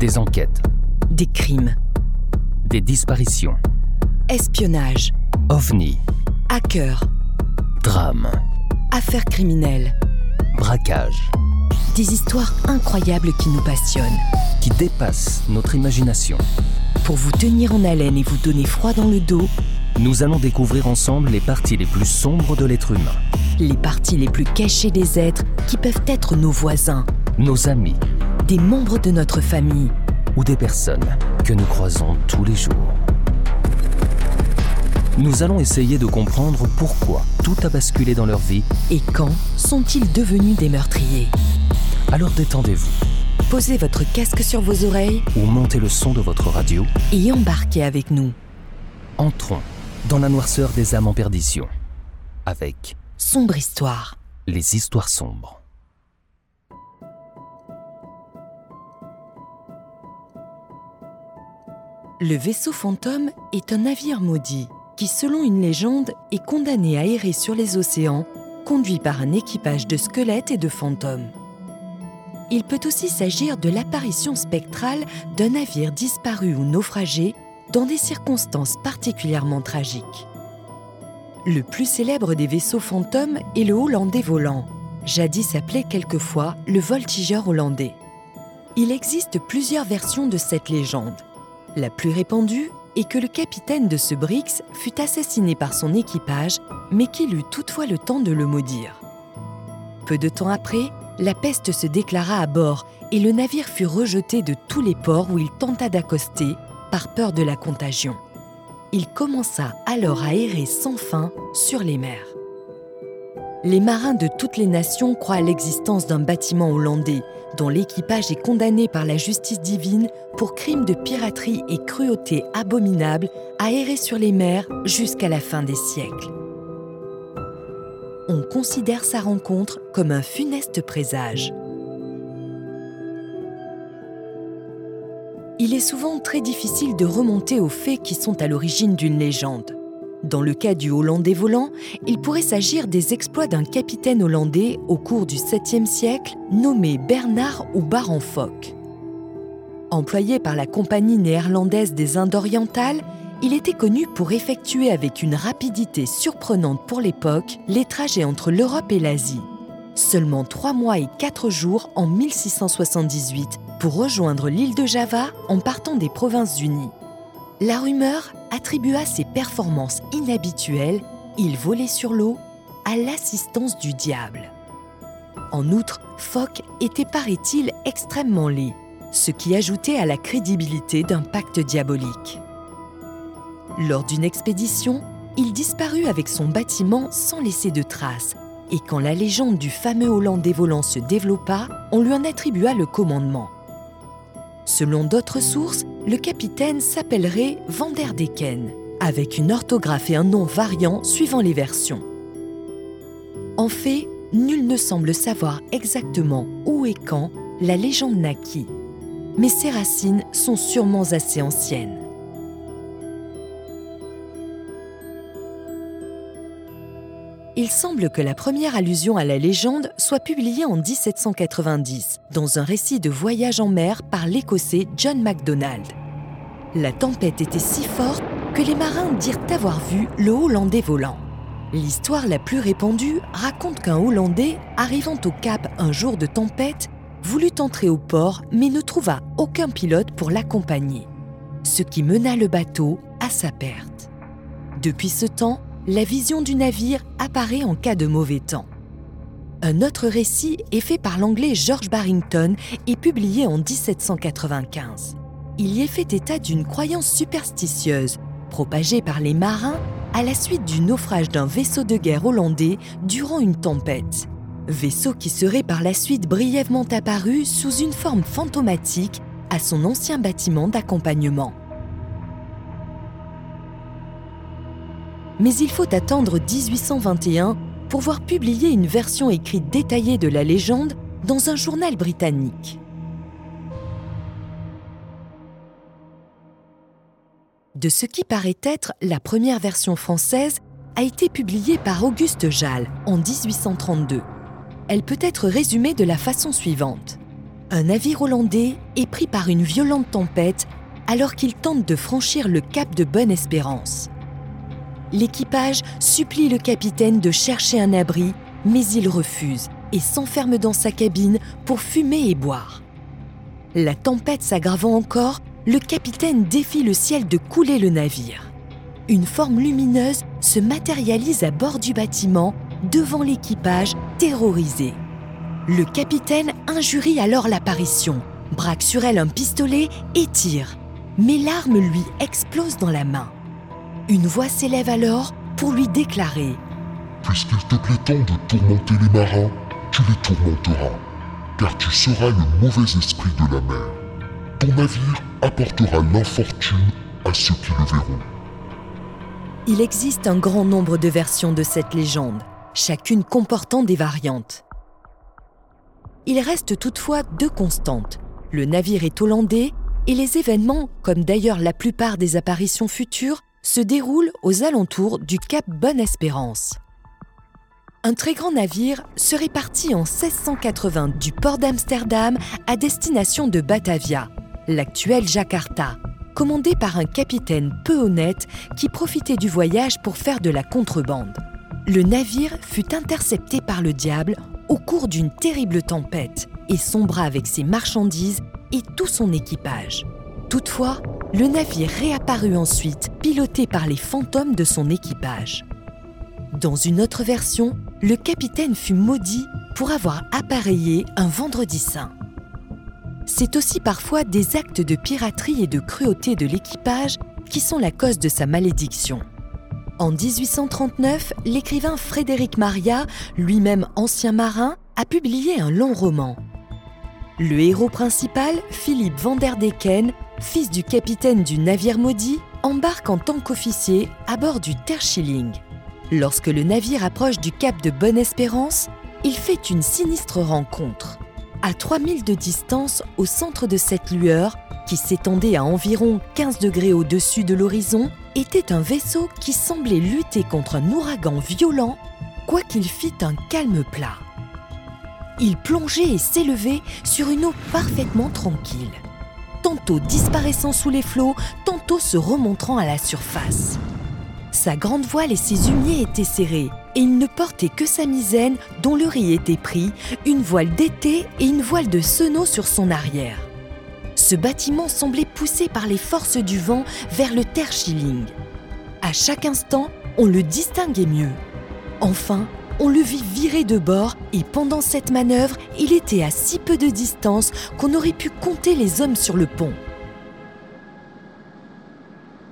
Des enquêtes, Des crimes, des disparitions, espionnage, ovnis, hackers, drames, affaires criminelles. braquages, Des histoires incroyables qui nous passionnent. qui dépassent notre imagination. Pour vous tenir en haleine et vous donner froid dans le dos, Nous allons découvrir ensemble les parties les plus sombres de l'être humain, les parties les plus cachées des êtres qui peuvent être nos voisins, nos amis. Des membres de notre famille. Ou des personnes que nous croisons tous les jours. Nous allons essayer de comprendre pourquoi tout a basculé dans leur vie, Et quand sont-ils devenus des meurtriers? Alors détendez-vous Posez votre casque sur vos oreilles ou montez le son de votre radio. et embarquez avec nous. Entrons dans la noirceur des âmes en perdition, avec Sombre histoire. les histoires sombres. Le vaisseau fantôme est un navire maudit qui, selon une légende, est condamné à errer sur les océans, conduit par un équipage de squelettes et de fantômes. Il peut aussi s'agir de l'apparition spectrale d'un navire disparu ou naufragé dans des circonstances particulièrement tragiques. Le plus célèbre des vaisseaux fantômes est le Hollandais volant, jadis appelé quelquefois le voltigeur hollandais. Il existe plusieurs versions de cette légende. La plus répandue est que le capitaine de ce Brix fut assassiné par son équipage, mais qu'il eut toutefois le temps de le maudire. Peu de temps après, la peste se déclara à bord et le navire fut rejeté de tous les ports où il tenta d'accoster par peur de la contagion. Il commença alors à errer sans fin sur les mers. Les marins de toutes les nations croient à l'existence d'un bâtiment hollandais dont l'équipage est condamné par la justice divine pour crimes de piraterie et cruauté abominables à errer sur les mers jusqu'à la fin des siècles. On considère sa rencontre comme un funeste présage. Il est souvent très difficile de remonter aux faits qui sont à l'origine d'une légende. Dans le cas du Hollandais volant, il pourrait s'agir des exploits d'un capitaine hollandais au cours du 7e siècle nommé Bernard ou Baron Fock. Employé par la Compagnie néerlandaise des Indes orientales, il était connu pour effectuer avec une rapidité surprenante pour l'époque les trajets entre l'Europe et l'Asie. Seulement trois mois et quatre jours en 1678 pour rejoindre l'île de Java en partant des Provinces-Unies. La rumeur attribua ses performances inhabituelles, il volait sur l'eau, à l'assistance du diable. En outre, Fock était, paraît-il, extrêmement laid, ce qui ajoutait à la crédibilité d'un pacte diabolique. Lors d'une expédition, il disparut avec son bâtiment sans laisser de traces, et quand la légende du fameux Hollandais volant se développa, on lui en attribua le commandement. Selon d'autres sources, le capitaine s'appellerait Vanderdecken, avec une orthographe et un nom variant suivant les versions. En fait, nul ne semble savoir exactement où et quand la légende naquit, mais ses racines sont sûrement assez anciennes. Il semble que la première allusion à la légende soit publiée en 1790 dans un récit de voyage en mer par l'Écossais John MacDonald. La tempête était si forte que les marins dirent avoir vu le Hollandais volant. L'histoire la plus répandue raconte qu'un Hollandais, arrivant au Cap un jour de tempête, voulut entrer au port mais ne trouva aucun pilote pour l'accompagner, ce qui mena le bateau à sa perte. Depuis ce temps, la vision du navire apparaît en cas de mauvais temps. Un autre récit est fait par l'anglais George Barrington et publié en 1795. Il y est fait état d'une croyance superstitieuse, propagée par les marins à la suite du naufrage d'un vaisseau de guerre hollandais durant une tempête. Vaisseau qui serait par la suite brièvement apparu sous une forme fantomatique à son ancien bâtiment d'accompagnement. Mais il faut attendre 1821 pour voir publier une version écrite détaillée de la légende dans un journal britannique. De ce qui paraît être la première version française a été publiée par Auguste Jal en 1832. Elle peut être résumée de la façon suivante. Un navire hollandais est pris par une violente tempête alors qu'il tente de franchir le cap de Bonne-Espérance. L'équipage supplie le capitaine de chercher un abri, mais il refuse et s'enferme dans sa cabine pour fumer et boire. La tempête s'aggravant encore, le capitaine défie le ciel de couler le navire. Une forme lumineuse se matérialise à bord du bâtiment devant l'équipage terrorisé. Le capitaine injurie alors l'apparition, braque sur elle un pistolet et tire. Mais l'arme lui explose dans la main. Une voix s'élève alors pour lui déclarer Puisqu'il te plaît tant de tourmenter les marins, tu les tourmenteras, car tu seras le mauvais esprit de la mer. Ton navire apportera l'infortune à ceux qui le verront. Il existe un grand nombre de versions de cette légende, chacune comportant des variantes. Il reste toutefois deux constantes. Le navire est hollandais et les événements, comme d'ailleurs la plupart des apparitions futures, se déroulent aux alentours du cap Bonne-Espérance. Un très grand navire serait parti en 1680 du port d'Amsterdam à destination de Batavia, l'actuelle Jakarta, commandé par un capitaine peu honnête qui profitait du voyage pour faire de la contrebande. Le navire fut intercepté par le diable au cours d'une terrible tempête et sombra avec ses marchandises et tout son équipage. Toutefois, le navire réapparut ensuite, piloté par les fantômes de son équipage. Dans une autre version, le capitaine fut maudit pour avoir appareillé un vendredi saint. C'est aussi parfois des actes de piraterie et de cruauté de l'équipage qui sont la cause de sa malédiction. En 1839, l'écrivain Frédéric Maria, lui-même ancien marin, a publié un long roman. Le héros principal, Philippe van der Decken, fils du capitaine du navire maudit, embarque en tant qu'officier à bord du Terschilling. Lorsque le navire approche du cap de Bonne-Espérance, il fait une sinistre rencontre. À 3000 de distance, au centre de cette lueur, qui s'étendait à environ 15 degrés au-dessus de l'horizon, était un vaisseau qui semblait lutter contre un ouragan violent, quoiqu'il fît un calme plat. Il plongeait et s'élevait sur une eau parfaitement tranquille, tantôt disparaissant sous les flots, tantôt se remontrant à la surface. Sa grande voile et ses humiers étaient serrés, et il ne portait que sa misaine dont le riz était pris, une voile d'été et une voile de senneau sur son arrière. Ce bâtiment semblait poussé par les forces du vent vers le Terschilling. À chaque instant, on le distinguait mieux. Enfin, on le vit virer de bord et pendant cette manœuvre, il était à si peu de distance qu'on aurait pu compter les hommes sur le pont.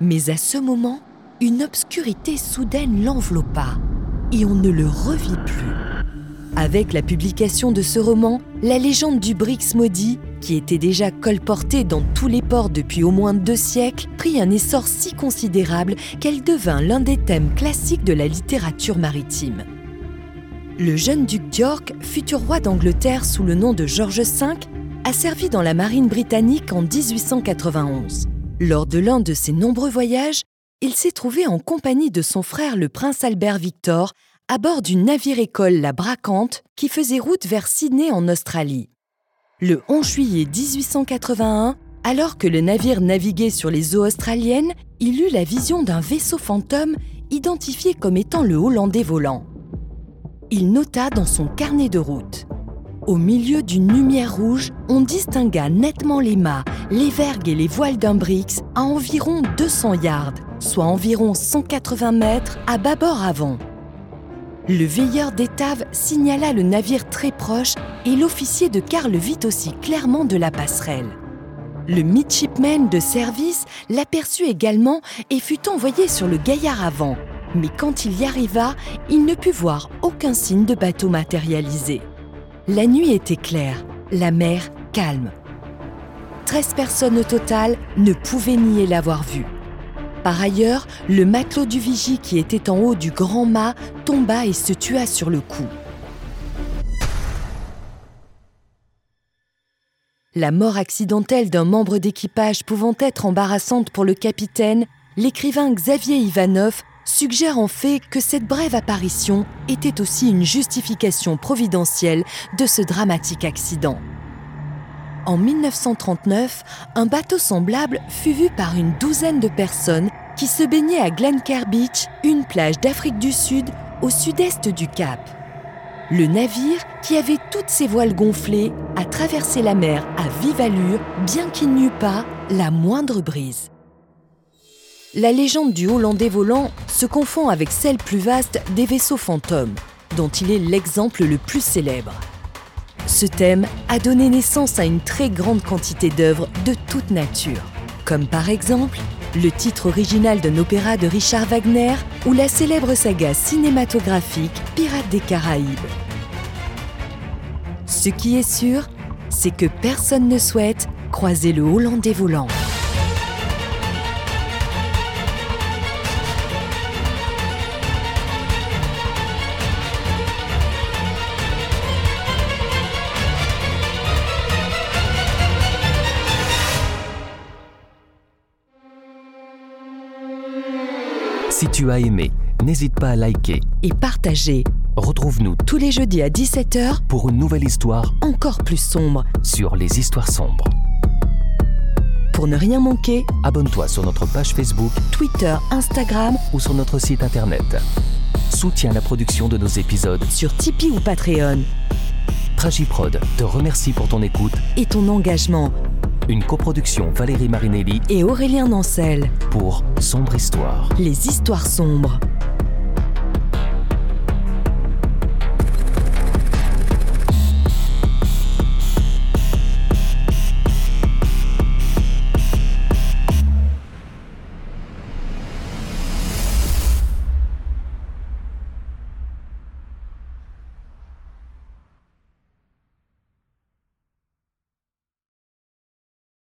Mais à ce moment, une obscurité soudaine l'enveloppa et on ne le revit plus. Avec la publication de ce roman, la légende du Brix maudit, qui était déjà colportée dans tous les ports depuis au moins deux siècles, prit un essor si considérable qu'elle devint l'un des thèmes classiques de la littérature maritime. Le jeune duc d'York, futur roi d'Angleterre sous le nom de George V, a servi dans la marine britannique en 1891. Lors de l'un de ses nombreux voyages, il s'est trouvé en compagnie de son frère le prince Albert Victor à bord du navire-école La Bracante qui faisait route vers Sydney en Australie. Le 11 juillet 1881, alors que le navire naviguait sur les eaux australiennes, il eut la vision d'un vaisseau fantôme identifié comme étant le Hollandais volant. Il nota dans son carnet de route au milieu d'une lumière rouge, on distingua nettement les mâts, les vergues et les voiles d'un Brix à environ 200 yards, soit environ 180 mètres à bâbord avant. Le veilleur d'étave signala le navire très proche et l'officier de quart le vit aussi clairement de la passerelle. Le midshipman de service l'aperçut également et fut envoyé sur le gaillard avant, mais quand il y arriva, il ne put voir aucun signe de bateau matérialisé. La nuit était claire, la mer calme. Treize personnes au total ne pouvaient nier l'avoir vu. Par ailleurs, le matelot du vigie qui était en haut du grand mât tomba et se tua sur le coup. La mort accidentelle d'un membre d'équipage pouvant être embarrassante pour le capitaine, l'écrivain Xavier Ivanov suggère en fait que cette brève apparition était aussi une justification providentielle de ce dramatique accident. En 1939, un bateau semblable fut vu par une douzaine de personnes qui se baignaient à Glencairn Beach, une plage d'Afrique du Sud au sud-est du Cap. Le navire, qui avait toutes ses voiles gonflées, a traversé la mer à vive allure, bien qu'il n'y eût pas la moindre brise. La légende du Hollandais volant se confond avec celle plus vaste des vaisseaux fantômes, dont il est l'exemple le plus célèbre. Ce thème a donné naissance à une très grande quantité d'œuvres de toute nature, comme par exemple le titre original d'un opéra de Richard Wagner ou la célèbre saga cinématographique Pirates des Caraïbes. Ce qui est sûr, c'est que personne ne souhaite croiser le Hollandais volant. Tu as aimé, n'hésite pas à liker. Et partager Retrouve-nous tous les jeudis à 17h pour une nouvelle histoire encore plus sombre. sur les histoires sombres. Pour ne rien manquer, Abonne-toi sur notre page Facebook Twitter, Instagram, ou sur notre site internet. Soutiens la production de nos épisodes. sur Tipeee ou Patreon Tragiprod te remercie pour ton écoute. et ton engagement. Une coproduction Valérie Marinelli Et Aurélien Nancel, pour Sombre Histoire. les histoires sombres.